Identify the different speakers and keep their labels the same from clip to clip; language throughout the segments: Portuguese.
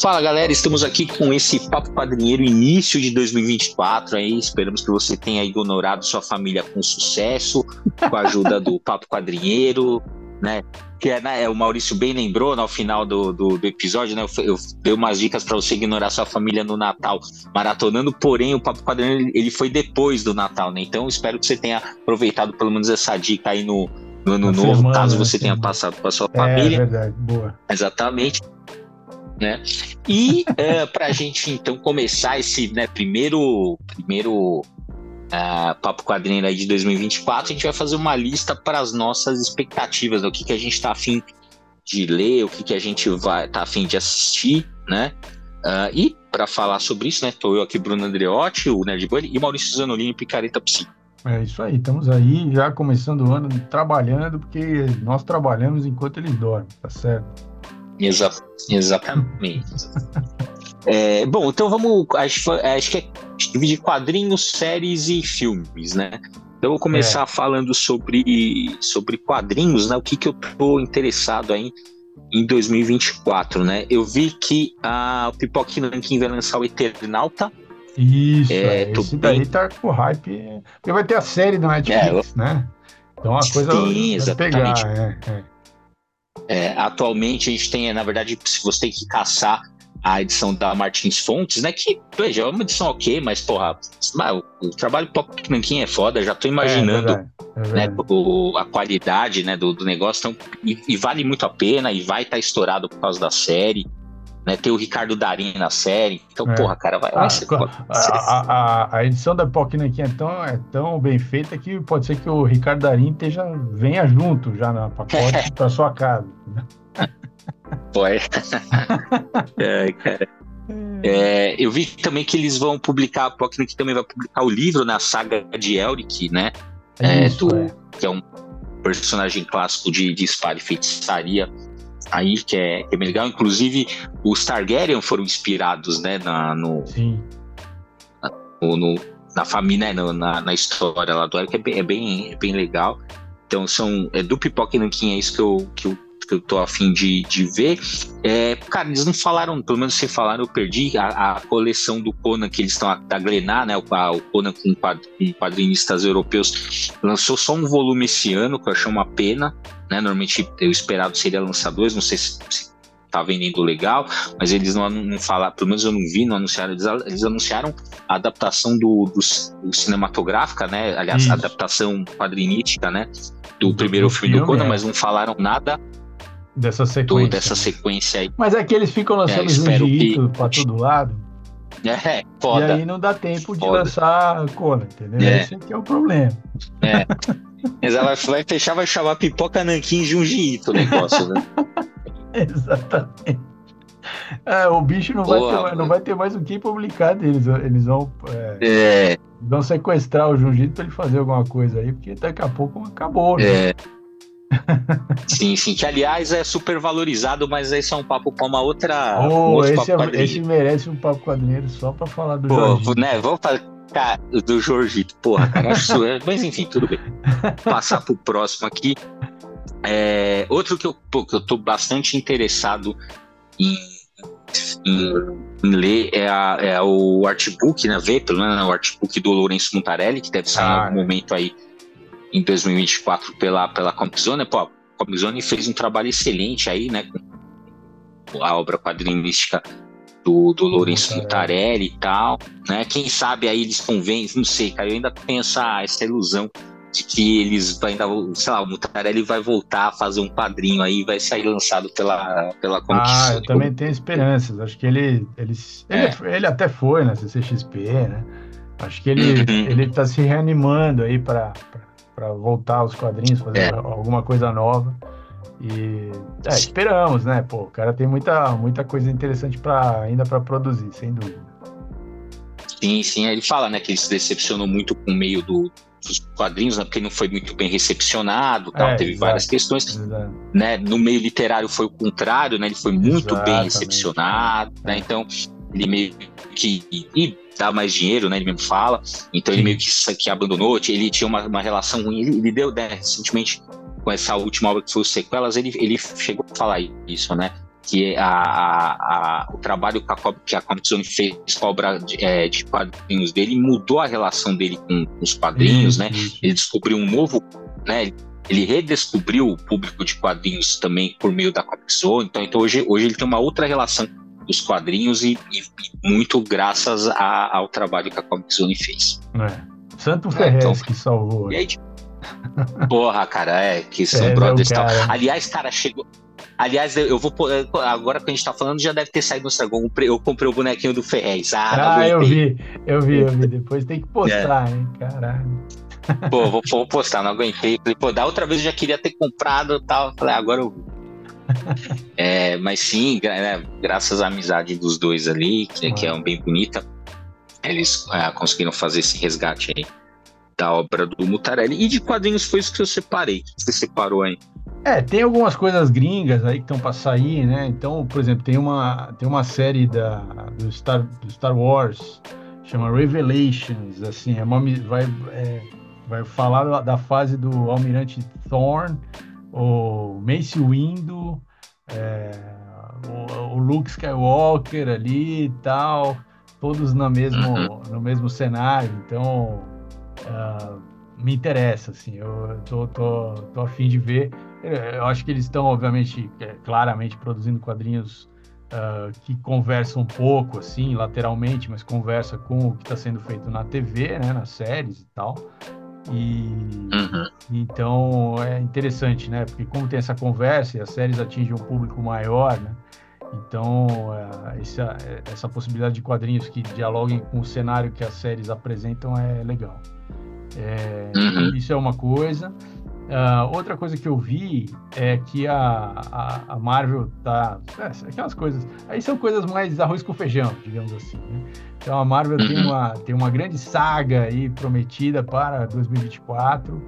Speaker 1: Fala galera, estamos aqui com esse Papo Padrinheiro início de 2024 aí. Esperamos que você tenha aí honorado sua família com sucesso, com a ajuda do Papo Padrinheiro, né? Que é, né, o Maurício bem lembrou no final do, do, do episódio, né? Eu, eu, dei umas dicas para você ignorar sua família no Natal maratonando, porém o Papo Padrinheiro ele foi depois do Natal, né? Então espero que você tenha aproveitado pelo menos essa dica aí no, no ano novo, semana, caso você tenha passado com a sua família.
Speaker 2: É verdade, boa.
Speaker 1: Exatamente né? E é, para a gente então começar esse né, primeiro primeiro uh, papo quadrinho aí de 2024, a gente vai fazer uma lista para as nossas expectativas, né? o que, que a gente está afim de ler, o que, que a gente vai tá afim de assistir, né? Uh, e para falar sobre isso, né, tô eu aqui, Bruno Andreotti, o Nerd Bunny, e Maurício Zanolini, Picareta Psi.
Speaker 2: É isso aí, estamos aí já começando o ano trabalhando, porque nós trabalhamos enquanto eles dormem, tá certo?
Speaker 1: Exa exatamente. é, bom, então vamos. Acho, acho que é dividir quadrinhos, séries e filmes, né? Então eu vou começar é. falando sobre, sobre quadrinhos, né? O que, que eu tô interessado aí em 2024, né? Eu vi que a Pipoque Nankin vai lançar o Eternauta.
Speaker 2: Isso, é, é esse daí bem... tá com hype. Porque vai ter a série do Netflix, é, né? Então a coisa Sim, vai pegar. É, é.
Speaker 1: É, atualmente a gente tem, na verdade, se você tem que caçar a edição da Martins Fontes, né? Que, veja, é uma edição ok, mas, porra, o, o trabalho Pop Nankin é foda, já tô imaginando é é né, o, a qualidade né, do, do negócio, então, e, e, vale muito a pena, e vai estar tá estourado por causa da série. Né, tem o Ricardo Darim na série. Então, é. porra, cara, vai, vai
Speaker 2: ah, a, a, a, edição da Pockneck é tão, é tão bem feita que pode ser que o Ricardo Darim esteja, venha junto já na pacote para sua casa.
Speaker 1: Pode. é, cara. É, eu vi também que eles vão publicar, a Pockneck também vai publicar o livro na saga de Elric, né? É, Isso, do, é. Que é um personagem clássico de, de espada e feitiçaria aí que é, que é bem legal. Inclusive, os Targaryen foram inspirados, né, na, no. Na, no, na família, né, na, na história lá do Eric, é bem, é bem, é bem legal. Então, são, é do Pipoca e Nankin, é isso que eu, que eu que eu tô afim de, de ver. É, cara, eles não falaram, pelo menos se falaram, eu perdi a, a coleção do Conan que eles estão da Glenar, né? O, o Conan com, com quadrinistas europeus lançou só um volume esse ano, que eu achei uma pena, né? Normalmente eu esperado seria lançar dois, não sei se, se tá vendendo legal, mas eles não, não falaram, pelo menos eu não vi, não anunciaram, eles, eles anunciaram a adaptação do, do, do cinematográfica, né? Aliás, Isso. a adaptação quadrinística, né? Do, do primeiro filme, filme do Conan, é. mas não falaram nada
Speaker 2: Dessa sequência.
Speaker 1: dessa sequência aí.
Speaker 2: Mas é que eles ficam lançando é, Junji que... pra todo lado.
Speaker 1: É, foda.
Speaker 2: E aí não dá tempo de foda. lançar Conan, entendeu? É. Esse aqui é o problema.
Speaker 1: É. Mas ela vai fechar, vai chamar Pipoca Nankin Junji o negócio, né?
Speaker 2: Exatamente. É, o bicho não, vai ter, não vai ter mais o que publicar deles. Eles vão, é, é. vão sequestrar o Junjito para ele fazer alguma coisa aí, porque daqui a pouco acabou. Né? É.
Speaker 1: sim, sim, que aliás é super valorizado, mas esse é um papo para uma outra.
Speaker 2: Oh, um esse, é, esse, merece um papo quadrinheiro só para falar do Pô,
Speaker 1: né, Vamos falar do Jorgito, porra, cara, acho, mas enfim, tudo bem. Passar pro próximo aqui. É, outro que eu, que eu tô bastante interessado em, em, em ler é, a, é, o artbook, né? Ver, pelo menos né, o artbook do Lourenço Montarelli, que deve sair ah, em algum é. momento aí em 2024 pela, pela Comic Zone. Pô, a Comic Zone fez um trabalho excelente aí, né? Com a obra quadrinística do, do Lourenço Mutarelli e tal, né? Quem sabe aí eles convencem, não sei, cara, eu ainda tenho essa, essa ilusão de que eles ainda, sei lá, o Mutarelli vai voltar a fazer um quadrinho aí, vai sair lançado pela, pela
Speaker 2: Ah, eu também tenho esperanças, acho que ele, ele, é. ele, ele até foi na CCXP, né? Acho que ele, uhum. ele tá se reanimando aí para para voltar aos quadrinhos, fazer é. alguma coisa nova. E é, esperamos, né? Pô, o cara tem muita, muita coisa interessante para ainda para produzir, sem dúvida.
Speaker 1: Sim, sim. Ele fala, né, que ele se decepcionou muito com o meio do, dos quadrinhos, né, porque não foi muito bem recepcionado, tal, é, teve exato, várias questões, né? No meio literário foi o contrário, né? Ele foi muito Exatamente. bem recepcionado, né? Então ele meio que e dá mais dinheiro, né? Ele mesmo fala. Então ele meio que, que abandonou. Ele tinha uma, uma relação ruim. Ele, ele deu, né, recentemente, com essa última obra que foi o Sequelas, ele, ele chegou a falar isso, né? que a, a, o trabalho que a, que a Comic Zone fez com a obra de, é, de, quadrinhos dele mudou a relação dele com, com os quadrinhos, isso, né? Ele descobriu um novo, né? Ele redescobriu o público de quadrinhos também por meio da Comic Zone. Então, então hoje, hoje ele tem uma outra relação dos quadrinhos e, e, muito graças a, ao trabalho que a Comic Zone fez.
Speaker 2: É. Santo Ferrez então, que salvou.
Speaker 1: E aí, porra, cara, é que são é, brothers tal. Aliás, cara, chegou. Aliás, eu vou. Agora que a gente tá falando, já deve ter saído no Instagram. Eu comprei o bonequinho do Ferrez.
Speaker 2: Ah, ah eu vi, eu vi, eu vi. Depois tem que postar, é. hein, caralho.
Speaker 1: Pô, vou, vou, postar, não aguentei. Falei, pô, da outra vez eu já queria ter comprado e tal. Falei, ah, agora eu vi. é, mas sim, né, graças à amizade dos dois ali, que, que é bem bonita, eles é, conseguiram fazer esse resgate aí da obra do Mutarelli. E de quadrinhos foi isso que eu separei. Você separou aí?
Speaker 2: É, tem algumas coisas gringas aí que estão para sair, né? Então, por exemplo, tem uma, tem uma série da, do, Star, do Star Wars, chama Revelations, assim, é uma, vai, é, vai falar da fase do Almirante Thorn, o Mace Windu, é, o, o, Luke Skywalker ali e tal, todos no mesmo, uhum. no mesmo cenário, então uh, me interessa, assim, eu tô, tô, tô a fim de ver. Eu acho que eles estão, obviamente, é, claramente produzindo quadrinhos uh, que conversam um pouco, assim, lateralmente, mas conversa com o que está sendo feito na TV, né, nas séries e tal. E uhum. então é interessante, né? Porque como tem essa conversa e as séries atingem um público maior, né? Então é, essa, essa possibilidade de quadrinhos que dialoguem com o cenário que as séries apresentam é legal. É. Isso é uma coisa. Uh, outra coisa que eu vi é que a, a, a Marvel tá. É, aquelas coisas. Aí são coisas mais arroz com feijão, digamos assim. Né? Então a Marvel tem, uhum. uma, tem uma grande saga aí prometida para 2024.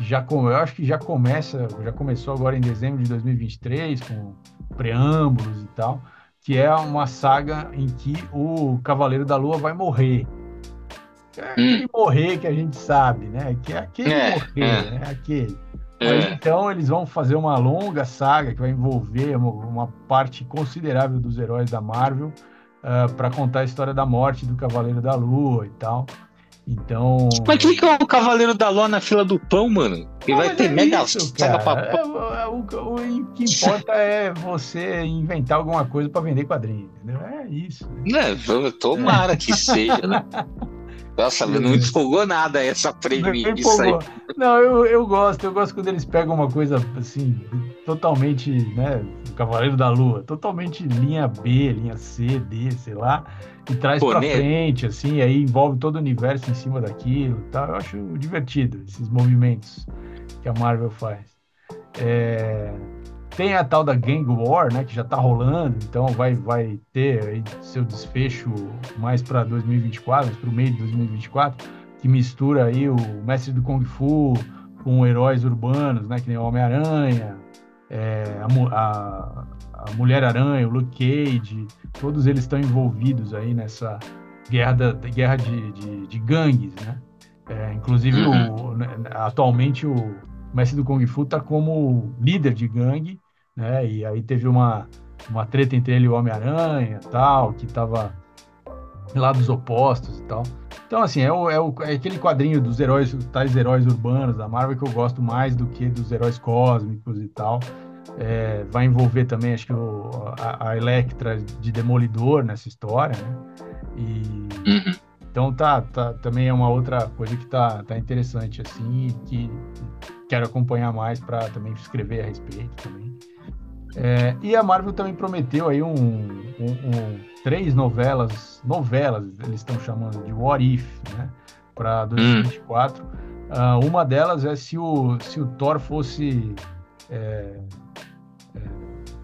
Speaker 2: Já, eu acho que já começa, já começou agora em dezembro de 2023, com preâmbulos e tal, que é uma saga em que o Cavaleiro da Lua vai morrer. É aquele hum. morrer que a gente sabe, né? Que é aquele é, morrer, é. né? Aquele. É. Mas então eles vão fazer uma longa saga que vai envolver uma, uma parte considerável dos heróis da Marvel uh, ah, para contar a história da morte do Cavaleiro da Lua e tal. Então.
Speaker 1: Mas quem que é o Cavaleiro da Lua na fila do pão, mano? Que vai ter é mega
Speaker 2: isso, saga pra... É, é, o, o, o, que importa é você inventar alguma coisa para vender quadrinho, entendeu? É isso.
Speaker 1: É, tomara que seja, né? Nossa, não empolgou nada essa premissa aí.
Speaker 2: Não, eu, eu gosto, eu gosto quando eles pegam uma coisa assim, totalmente, né, Cavaleiro da Lua, totalmente linha B, linha C, D, sei lá, e traz Pô, pra né? frente, assim, aí envolve todo o universo em cima daquilo, tá? Eu acho divertido esses movimentos que a Marvel faz. É... Tem a tal da Gang War, né, que já está rolando, então vai, vai ter seu desfecho mais para 2024, para o meio de 2024, que mistura aí o Mestre do Kung Fu com heróis urbanos, né, que nem o Homem-Aranha, é, a, a, a Mulher-Aranha, o Luke Cage, todos eles estão envolvidos aí nessa guerra, da, guerra de, de, de gangues, né? É, inclusive, uhum. o, né, atualmente o Mestre do Kung Fu está como líder de gangue né? E aí teve uma, uma treta entre ele e o Homem-Aranha tal, que tava lados opostos e tal. Então, assim, é, o, é, o, é aquele quadrinho dos heróis, tais heróis urbanos da Marvel que eu gosto mais do que dos heróis cósmicos e tal. É, vai envolver também, acho que o, a, a Electra de Demolidor nessa história, né? E, uhum. Então tá, tá, também é uma outra coisa que tá, tá interessante assim, que quero acompanhar mais para também escrever a respeito também. É, e a Marvel também prometeu aí um, um, um, três novelas, novelas eles estão chamando de What If, né, para 2024. Hum. Uh, uma delas é se o, se o Thor fosse é, é,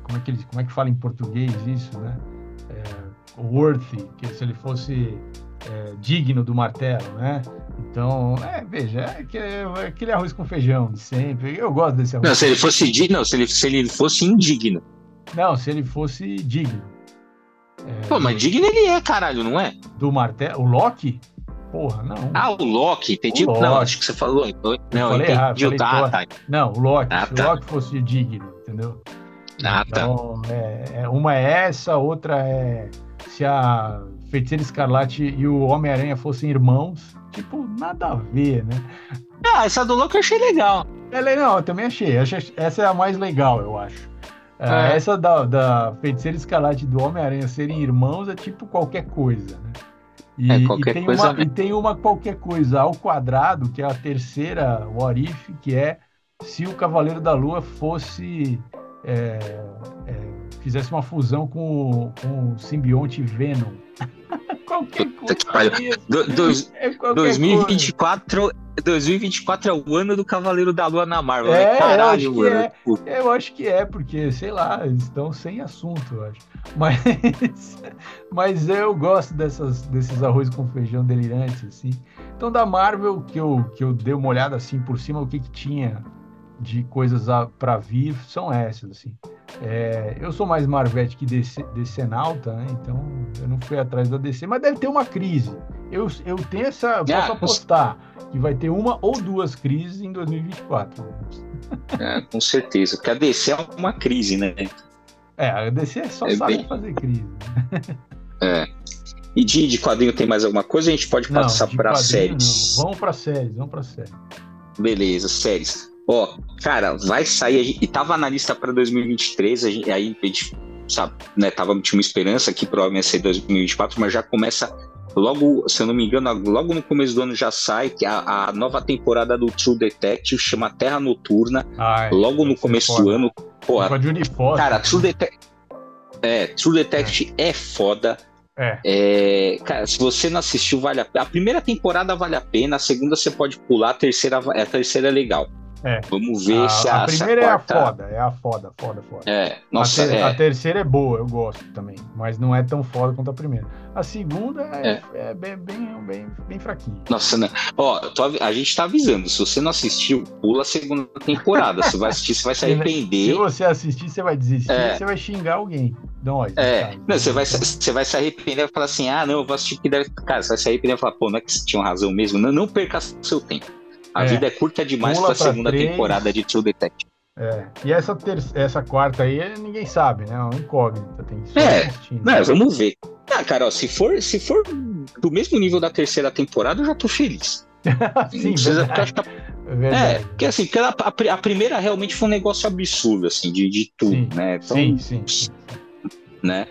Speaker 2: como é que ele, como é que fala em português isso, né? É, worthy, que se ele fosse é, digno do martelo, né? Então, é, veja, é, é, aquele arroz com feijão de sempre. Eu gosto desse arroz.
Speaker 1: Não, se ele fosse digno, se ele, se ele fosse indigno.
Speaker 2: Não, se ele fosse digno.
Speaker 1: É, Pô, mas digno ele é, caralho, não é?
Speaker 2: Do martelo. O Loki? Porra, não.
Speaker 1: Ah, o Loki, entendi. O Loki. Não, acho que você falou. Então, não,
Speaker 2: falei errado. Falei, tá, tá. Não, o Loki. Ah, se tá. o Loki fosse digno, entendeu?
Speaker 1: Ah, tá. então,
Speaker 2: tá. É, é, uma é essa, outra é se a Feiticeira Escarlate e o Homem-Aranha fossem irmãos. Tipo, nada a ver, né?
Speaker 1: Ah, essa do louco eu achei legal.
Speaker 2: É legal, eu também achei. Essa é a mais legal, eu acho. É. é. Essa da, da Feiticeira Escarlate e do Homem-Aranha serem irmãos é tipo qualquer coisa, né? E, é, qualquer e tem coisa uma, e tem uma qualquer coisa ao quadrado, que é a terceira What If, que é se o Cavaleiro da Lua fosse. É, é, fizesse uma fusão com, com o simbionte Venom.
Speaker 1: qualquer coisa. Do, do, é 2024 coisa. 2024 é o ano do Cavaleiro da Lua na Marvel.
Speaker 2: Né? É, Caralho, eu mano. É, eu acho que é, porque, sei lá, eles estão sem assunto, eu acho. Mas, mas eu gosto dessas, desses arroz com feijão delirantes, assim. Então, da Marvel, que eu, que eu dei uma olhada assim por cima, o que, que tinha de coisas para vir são essas, assim. É, eu sou mais Marvete que DC, DCnauta, né? Então eu não fui atrás da DC, mas deve ter uma crise. Eu, eu tenho essa. Posso ah, apostar que vai ter uma ou duas crises em 2024.
Speaker 1: É, com certeza, porque a DC é uma crise, né?
Speaker 2: É, a DC só é sabe bem... fazer crise.
Speaker 1: É. E de, de quadrinho tem mais alguma coisa? A gente pode passar para séries.
Speaker 2: Não. Vamos para séries, vamos para séries.
Speaker 1: Beleza, séries. Ó, cara, vai sair. E tava na lista para 2023, a gente, aí a gente sabe, né? Tava, tinha uma esperança que provavelmente ia ser 2024, mas já começa logo, se eu não me engano, logo no começo do ano já sai que a, a nova temporada do True Detective chama Terra Noturna. Ai, logo no começo do ano. Pô, cara, True Detective. É, True Detective é, é foda. É. é. Cara, se você não assistiu, vale a pena. A primeira temporada vale a pena, a segunda você pode pular, a terceira, a terceira é legal. É. Vamos ver
Speaker 2: a,
Speaker 1: se
Speaker 2: a. A primeira a quarta... é a foda, é a foda, foda, foda.
Speaker 1: É, nossa,
Speaker 2: a, ter,
Speaker 1: é.
Speaker 2: a terceira é boa, eu gosto também, mas não é tão foda quanto a primeira. A segunda é, é. é bem, bem, bem, fraquinha.
Speaker 1: Nossa, né? Ó, tô, a gente tá avisando, se você não assistiu, pula a segunda temporada. Se vai assistir, você vai se arrepender.
Speaker 2: Se você assistir, você vai desistir, é. você vai xingar alguém. Nós,
Speaker 1: é, não, você, vai, você vai se arrepender e falar assim: ah, não, eu vou assistir que deve. Cara, você vai se arrepender e falar, pô, não é que você tinha razão mesmo. Não, não perca seu tempo. A é. vida é curta demais para a segunda três. temporada de True Detective.
Speaker 2: É. E essa, ter essa quarta aí, ninguém sabe, né? É uma incógnita. Tem que
Speaker 1: é, não, vamos ver. Ah, cara, ó, se for, se for do mesmo nível da terceira temporada, eu já tô feliz.
Speaker 2: Sim, precisa.
Speaker 1: Porque, é, porque assim, porque a, a, a, primeira realmente foi um negócio absurdo, assim, de, de tudo, sim, né?
Speaker 2: Então, sim, sim, sim.
Speaker 1: Né?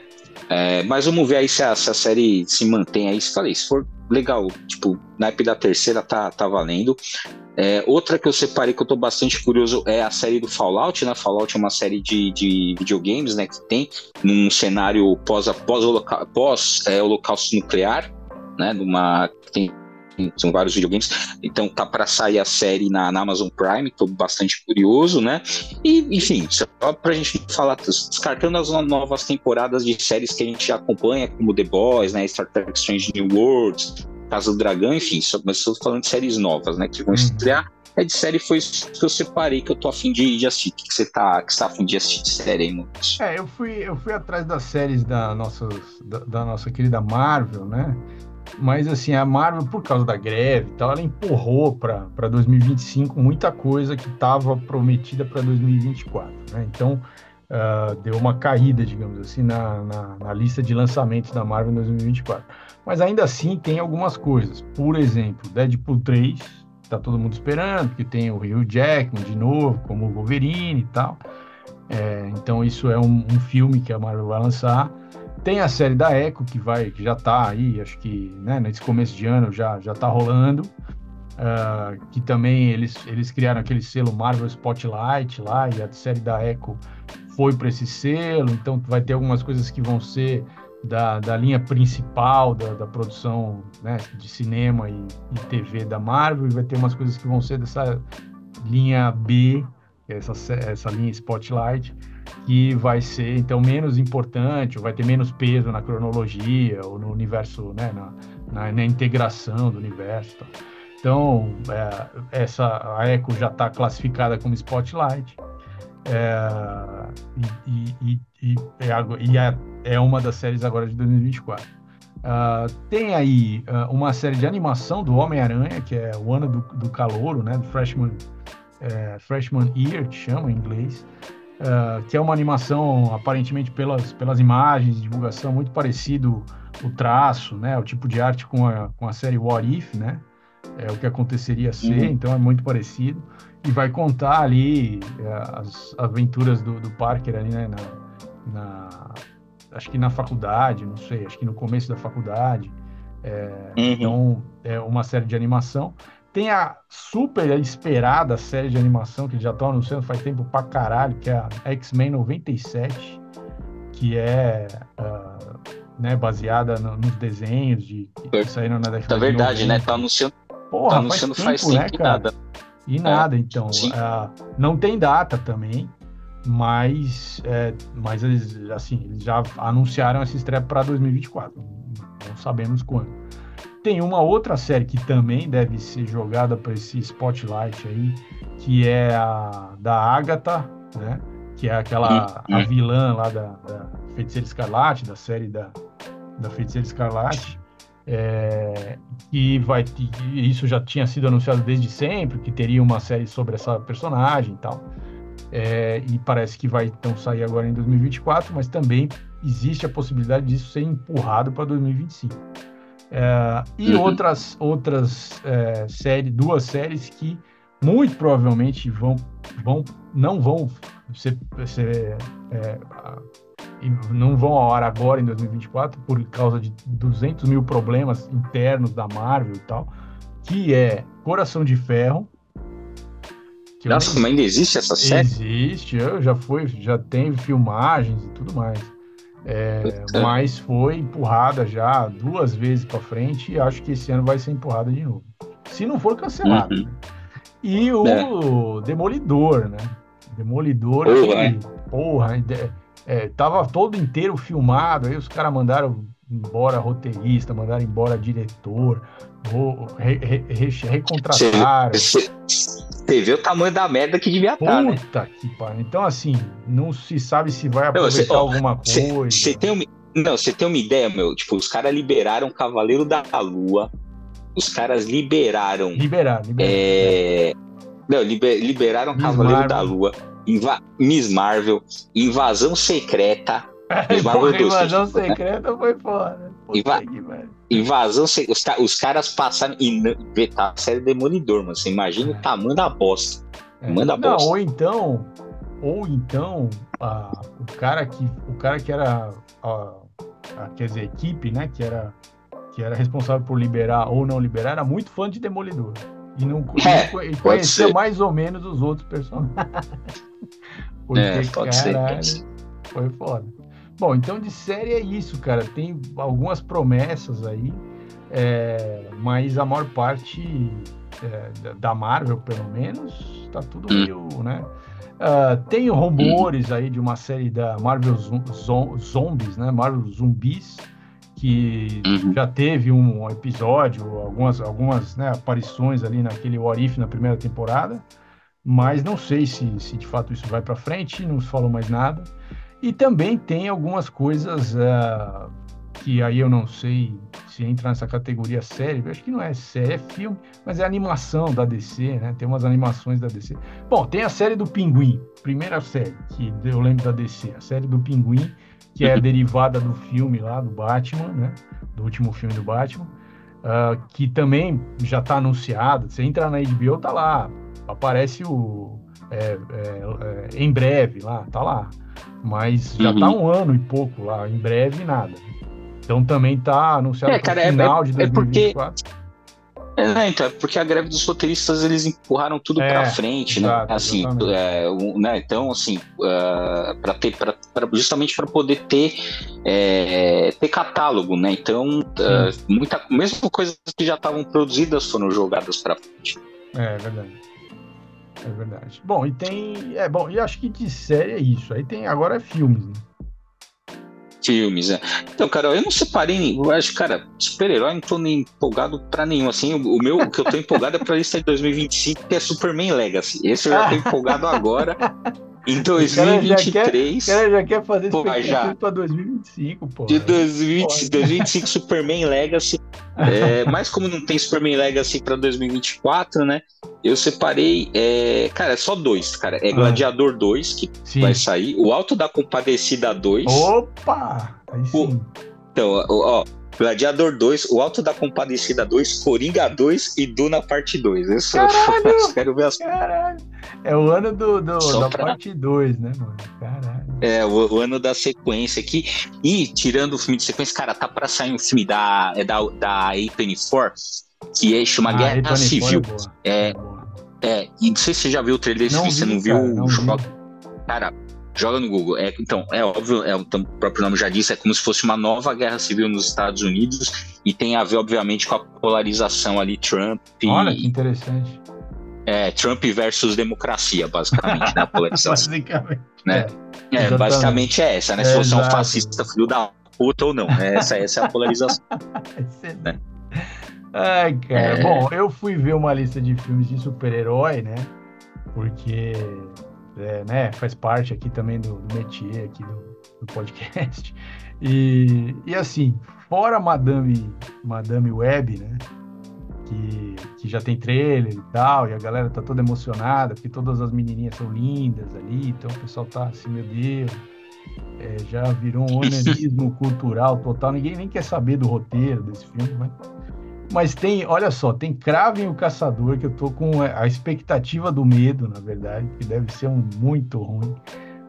Speaker 1: É, mas vamos ver aí se a, se a série se mantém aí. Se falei, se for legal, tipo, naipe da terceira tá, tá valendo. É, outra que eu separei que eu tô bastante curioso é a série do Fallout, né? Fallout é uma série de, de videogames, né? Que tem num cenário pós, pós, pós é, nuclear, né? Numa, tem são vários videogames. Então tá para sair a série na, na, Amazon Prime, tô bastante curioso, né? E, enfim, só pra gente falar, descartando as novas temporadas de séries que a gente acompanha, como The Boys, né? Star Trek Strange New Worlds, Casa do Dragão, enfim, só, mas estou falando de séries novas, né? Que vão uhum. estrear. É de série foi isso que eu separei que eu tô afim de, de assistir. O que você tá, que você tá afim de assistir de série aí,
Speaker 2: no... É, eu fui, eu fui atrás das séries da nossa, da, da nossa querida Marvel, né? Mas assim, a Marvel, por causa da greve e tal, ela empurrou para 2025 muita coisa que estava prometida para 2024. Né? Então, uh, deu uma caída, digamos assim, na, na, na, lista de lançamentos da Marvel em 2024. Mas ainda assim, tem algumas coisas. Por exemplo, Deadpool 3, está todo mundo esperando, porque tem o Hugh Jackman de novo, como o Wolverine e tal. É, então, isso é um, um filme que a Marvel vai lançar. Tem a série da Echo, que vai, que já está aí, acho que né, nesse começo de ano já, já tá rolando. Uh, que também eles, eles criaram aquele selo Marvel Spotlight lá, e a série da Echo foi para esse selo, então vai ter algumas coisas que vão ser da, da linha principal da, da produção né, de cinema e, e, TV da Marvel, e vai ter umas coisas que vão ser dessa linha B, essa, essa linha Spotlight que vai ser então menos importante, ou vai ter menos peso na cronologia ou no universo, né, na, na, na integração do universo. Então, é, essa a Echo já está classificada como Spotlight é, e, e, e, e é, é, uma das séries agora de 2024. Uh, ah, tem aí uh, uma série de animação do Homem-Aranha, que é o ano do, do calouro, né, do Freshman, é, Freshman Year, que chama em inglês, uh, que é uma animação aparentemente pelas, pelas imagens, divulgação muito parecido o traço, né, o tipo de arte com a, com a série What If, né, é o que aconteceria ser, uhum. então é muito parecido e vai contar ali uh, as aventuras do, do Parker ali, né, na, na, acho que na faculdade, não sei, acho que no começo da faculdade, é, uhum. então é uma série de animação tem a super esperada série de animação que já estão anunciando faz tempo pra caralho, que é a X-Men 97, que é uh, né, baseada no, nos desenhos de, que saíram na década
Speaker 1: é verdade, de 90. né? Tá anunciando,
Speaker 2: Porra, tá anunciando faz tempo, faz tempo né, nada. E nada, é, então. Uh, não tem data também, mas, é, mas eles, assim, eles já anunciaram essa estreia para 2024. Não sabemos quando. Tem uma outra série que também deve ser jogada para esse spotlight aí, que é a da Agatha, né? Que é aquela a vilã lá da, da Feiticeira Escarlate, da série da, da Feiticeira Escarlate. É, e vai isso já tinha sido anunciado desde sempre que teria uma série sobre essa personagem e tal é, e parece que vai então sair agora em 2024 mas também existe a possibilidade disso ser empurrado para 2025 é, e uhum. outras, outras é, séries, duas séries que muito provavelmente vão, vão não vão ser, ser é, não vão ao ar agora em 2024 por causa de 200 mil problemas internos da Marvel e tal, que é Coração de Ferro.
Speaker 1: Nossa, mas ainda existe essa série?
Speaker 2: Existe, eu já fui, já tem filmagens e tudo mais. É, mas foi empurrada já duas vezes para frente e acho que esse ano vai ser empurrada de novo. Se não for cancelado. Uhum. E o é. Demolidor, né? Demolidor, porra, que, porra é, tava todo inteiro filmado, aí os caras mandaram embora roteirista, mandaram embora diretor, re, re, re, recontrataram.
Speaker 1: Você vê o tamanho da merda que devia estar, tá,
Speaker 2: né? Puta que pariu. Então, assim, não se sabe se vai aproveitar não, alguma coisa.
Speaker 1: Você tem uma, não, você tem uma ideia, meu? Tipo, os caras liberaram Cavaleiro da Lua, os caras liberaram...
Speaker 2: Liberaram, liberaram.
Speaker 1: É... Não, liber, liberaram Miss Cavaleiro Marvel. da Lua, Inva Miss Marvel, Invasão Secreta,
Speaker 2: Porra, invasão secreta foi foda.
Speaker 1: Inva invasão os, os caras passaram e a série Demolidor, mano. Você imagina o tamanho da bosta.
Speaker 2: É. Não, bosta. ou então, ou então, a, o cara que o cara que era a, a, quer dizer, a equipe, né, que era que era responsável por liberar ou não liberar, era muito fã de Demolidor. E não é, e conhecia mais ou menos os outros personagens. Porque, é, pode caralho, ser. Foi foda. Bom, então de série é isso, cara. Tem algumas promessas aí, é, mas a maior parte é, da Marvel, pelo menos, tá tudo hum. meio, né? Uh, tem rumores aí de uma série da Marvel Zombies, né? Marvel Zumbis, que uhum. já teve um episódio, algumas, algumas né, aparições ali naquele What If na primeira temporada, mas não sei se, se de fato isso vai para frente, não se falou mais nada. E também tem algumas coisas uh, que aí eu não sei se entra nessa categoria série, eu acho que não é série, é filme, mas é animação da DC, né? Tem umas animações da DC. Bom, tem a série do Pinguim, primeira série que eu lembro da DC, a série do Pinguim, que é derivada do filme lá do Batman, né? Do último filme do Batman, uh, que também já está anunciado. Você entra na HBO, tá lá, aparece o é, é, é, em breve lá, tá lá. Mas já tá uhum. tá um ano e pouco lá, em breve nada. Então também tá anunciado
Speaker 1: é, cara, é, final de 2024. É porque... É, então, é porque a greve dos roteiristas eles empurraram tudo é, para frente, né? exato, né? Assim, é, né? Então, assim, uh, para ter, pra, pra, justamente para poder ter é, ter catálogo, né? Então, uh, muita, mesmo coisas que já estavam produzidas foram jogadas para frente.
Speaker 2: É, verdade. É verdade. Bom, e tem. É bom, e acho que de série é isso. Aí tem. Agora é filmes, né?
Speaker 1: Filmes, né? Então, cara, eu não separei. Eu acho, cara, super-herói não tô nem empolgado pra nenhum. Assim, o, o meu, o que eu tô empolgado é pra lista de 2025, que é Superman Legacy. Esse eu já tô empolgado agora. Em 2023.
Speaker 2: O cara já quer, fazer pô, já, pra 2025, pô.
Speaker 1: De 2020, 2025, Superman Legacy. É, mas como não tem Superman Legacy para 2024, né? Eu separei, é, cara, é só dois, cara. É ah. Gladiador 2 que sim. vai sair, o Alto da Compadecida 2.
Speaker 2: Opa!
Speaker 1: O, então, ó, Gladiador 2, O Alto da Compadecida 2, Coringa 2 e Duna Parte 2. Eu, só,
Speaker 2: eu quero ver as. Caralho. É o ano do, do da pra... parte 2, né, mano? Caralho.
Speaker 1: É, o, o, ano da sequência aqui. E, tirando o filme de sequência, cara, tá pra sair um filme da, é da, da A24, que é, chama ah, Guerra A24 Civil. É, é, é, e não sei se você já viu o trailer desse filme, você não viu? Cara, não cara, Joga no Google. É, então, é óbvio, é, o próprio nome já disse, é como se fosse uma nova guerra civil nos Estados Unidos e tem a ver, obviamente, com a polarização ali, Trump
Speaker 2: e. Olha que interessante.
Speaker 1: É, Trump versus democracia, basicamente, né? A polarização.
Speaker 2: basicamente.
Speaker 1: Né? É, é basicamente é essa, né? Se você é um fascista filho da puta ou não. Né? Essa, essa é a polarização. né?
Speaker 2: Ai, cara. É... Bom, eu fui ver uma lista de filmes de super-herói, né? Porque é, né, faz parte aqui também do, do métier aqui do, do, podcast. E, e assim, fora Madame, Madame Web, né, que, que já tem trailer e tal, e a galera tá toda emocionada, porque todas as menininhas são lindas ali, então o pessoal tá assim, meu Deus, é, já virou um onanismo cultural total, ninguém nem quer saber do roteiro desse filme, mas mas tem, olha só, tem Cravem o Caçador, que eu tô com a expectativa do medo, na verdade, que deve ser um muito ruim.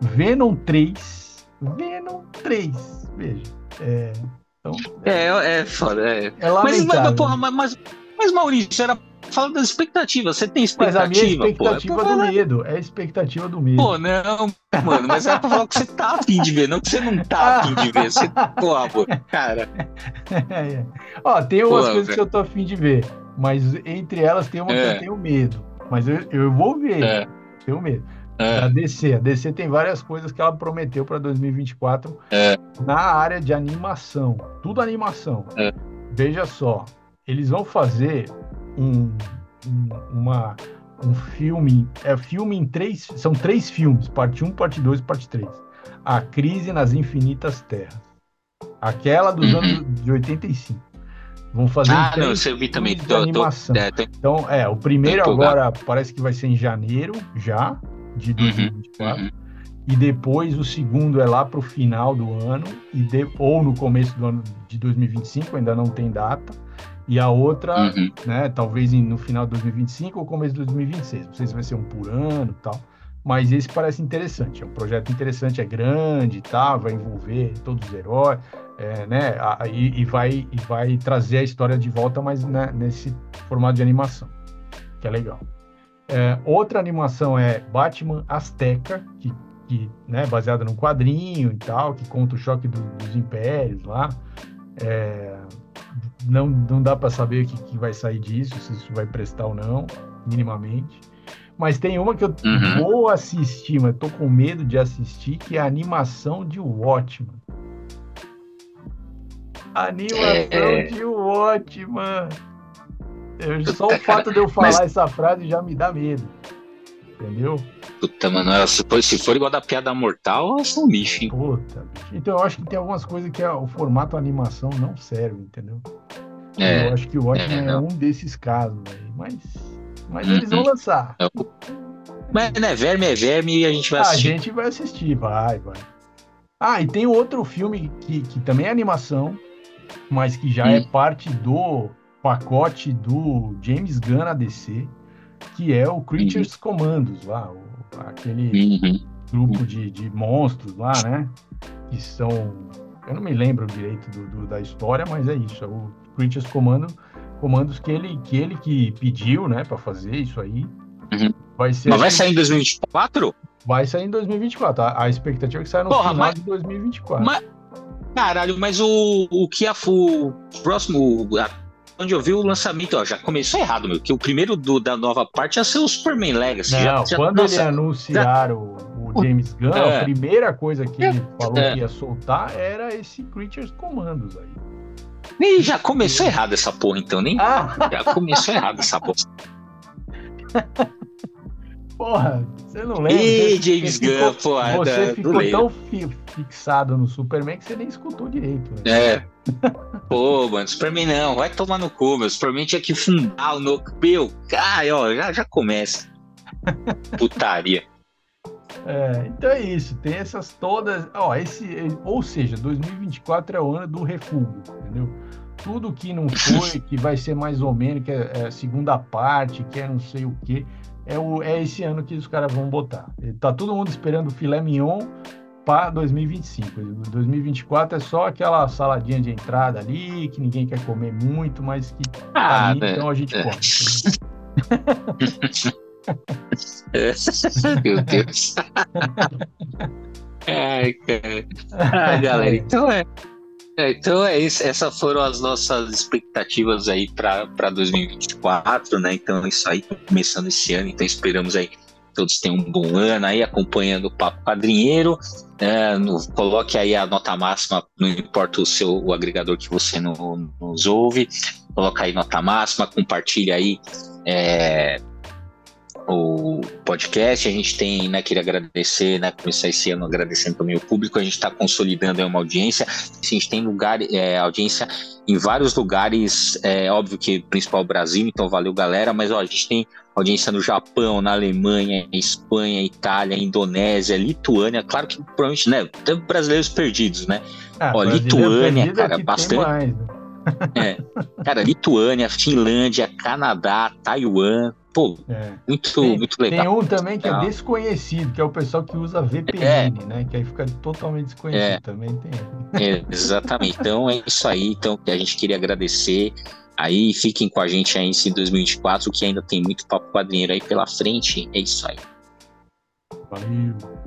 Speaker 2: Venom 3. Venom 3. Veja. É,
Speaker 1: então, é, é, é foda. É, é mas, mas, porra, mas, mas Maurício, era fala das expectativas. Você tem expectativa, Mas a minha
Speaker 2: expectativa pô, é do medo. É a expectativa do medo.
Speaker 1: Pô, não, mano, mas é pra falar que você tá afim de ver, não que você não tá afim de ver. Você, pô, pô cara.
Speaker 2: É, é. Ó, tem umas pô, coisas que eu tô afim de ver, mas entre elas tem uma é. que eu é. tenho medo. Mas eu, eu vou ver. É. Tenho medo. É. A DC. A DC tem várias coisas que ela prometeu para 2024 é. na área de animação. Tudo animação. É. Veja só, eles vão fazer um, um, uma, um filme, é filme em três, são três filmes, parte 1, parte 2 e parte 3. A Crise nas Infinitas Terras. Aquela dos uhum. anos de 85. Vão fazer
Speaker 1: ah, não, eu vi também.
Speaker 2: Tô, animação. Tô, é, tô, então, é, o primeiro agora parece que vai ser em janeiro já, de 2024. Uhum, uhum. E depois o segundo é lá para o final do ano, e de, ou no começo do ano de 2025, ainda não tem data e a outra, uhum. né, talvez no final de 2025 ou começo de 2026. Não sei se vai ser um por ano e tal. Mas esse parece interessante. É um projeto interessante, é grande, tá? Vai envolver todos os heróis, é, né? E, e, vai, e vai trazer a história de volta, mas né, nesse formato de animação, que é legal. É, outra animação é Batman Azteca, que, que né, baseada num quadrinho e tal, que conta o choque do, dos impérios lá. É, não, não dá para saber o que, que, vai sair disso, se isso vai prestar ou não, minimamente. Mas tem uma que eu uhum. vou assistir, mas tô com medo de assistir, que é a animação de Watchman. Animação é... de Watchman. Eu, só o fato de eu falar mas... essa frase já me dá medo. Entendeu?
Speaker 1: Puta, mano, se for, se for igual da piada mortal, elas são lixo, hein?
Speaker 2: Puta, bicho. Então eu acho que tem algumas coisas que o formato animação não serve, entendeu? É, eu acho que o Watchmen é, é um desses casos, véio. mas, mas eles vão uhum. lançar. É
Speaker 1: mas, né, verme é verme e a gente vai assistir.
Speaker 2: A gente vai assistir, vai, vai. Ah, e tem outro filme que, que também é animação, mas que já é hum. é parte do pacote do James Gunn na DC, que é o Creatures uhum. Commandos lá, o, aquele uhum. grupo de, de monstros lá, né? Que são. Eu não me lembro direito do, do, da história, mas é isso. É o Creatures Commando, comandos que ele que, ele que pediu, né, para fazer isso aí.
Speaker 1: Uhum. Vai ser mas vai sair em 2024?
Speaker 2: Vai sair em 2024. A, a expectativa é que saia no Porra, final mas, de 2024. Mas,
Speaker 1: caralho, mas o, o que a, o próximo. A onde eu vi o lançamento, ó, já começou errado, meu, que o primeiro do, da nova parte ia ser o Superman Legacy.
Speaker 2: Não, já, já, quando nossa, ele anunciaram já, o, James Gunn, é, a primeira coisa que ele falou é, que ia soltar era esse Creatures Commandos aí.
Speaker 1: E já começou errado essa porra, então, nem? Ah. Já começou errado essa porra.
Speaker 2: Porra, você não lembra?
Speaker 1: Ih, James Gunn, pô.
Speaker 2: Você ficou tão fi fixado no Superman que você nem escutou direito.
Speaker 1: Né? É. Pô, mano, Superman não, vai tomar no cu, meu. Superman tinha que fundar o no... Meu, ai, ó, já, já começa. Putaria.
Speaker 2: É, então é isso, tem essas todas. Ó, esse, ou seja, 2024 é o ano do refúgio, entendeu? Tudo que não foi, que vai ser mais ou menos, que é, é segunda parte, que é não sei o que, é, o, é esse ano que os caras vão botar. Tá todo mundo esperando o filé mignon para 2025. 2024 é só aquela saladinha de entrada ali, que ninguém quer comer muito, mas que tá ah, né? então a gente é. come.
Speaker 1: Meu Deus. Ai, cara. Ah, galera, então é. É então é isso. Essas foram as nossas expectativas aí para 2024, né? Então é isso aí, começando esse ano. Então esperamos aí todos tenham um bom ano aí, acompanhando o Papo Quadrinheiro. É, no, coloque aí a nota máxima, não importa o seu o agregador que você no, nos ouve. Coloca aí nota máxima, compartilha aí. É, o podcast. A gente tem, né, queria agradecer, né, começar esse ano agradecendo também o público. A gente está consolidando uma audiência. A gente tem lugar, é, audiência em vários lugares, é óbvio que principal Brasil, então valeu galera, mas ó, a gente tem audiência no Japão, na Alemanha, Espanha, Itália, Indonésia, Lituânia, claro que provavelmente, né, tem brasileiros perdidos, né? Ah, ó, Lituânia, cara, bastante. Mais, né? é, cara, Lituânia, Finlândia, Canadá, Taiwan, Pô, é. muito, tem, muito legal.
Speaker 2: Tem um também que é desconhecido, que é o pessoal que usa VPN, é. né? Que aí fica totalmente desconhecido. É. Também tem.
Speaker 1: É, exatamente. Então é isso aí. Então a gente queria agradecer. Aí fiquem com a gente aí em 2024, que ainda tem muito papo quadrinheiro aí pela frente. É isso aí.
Speaker 2: Valeu.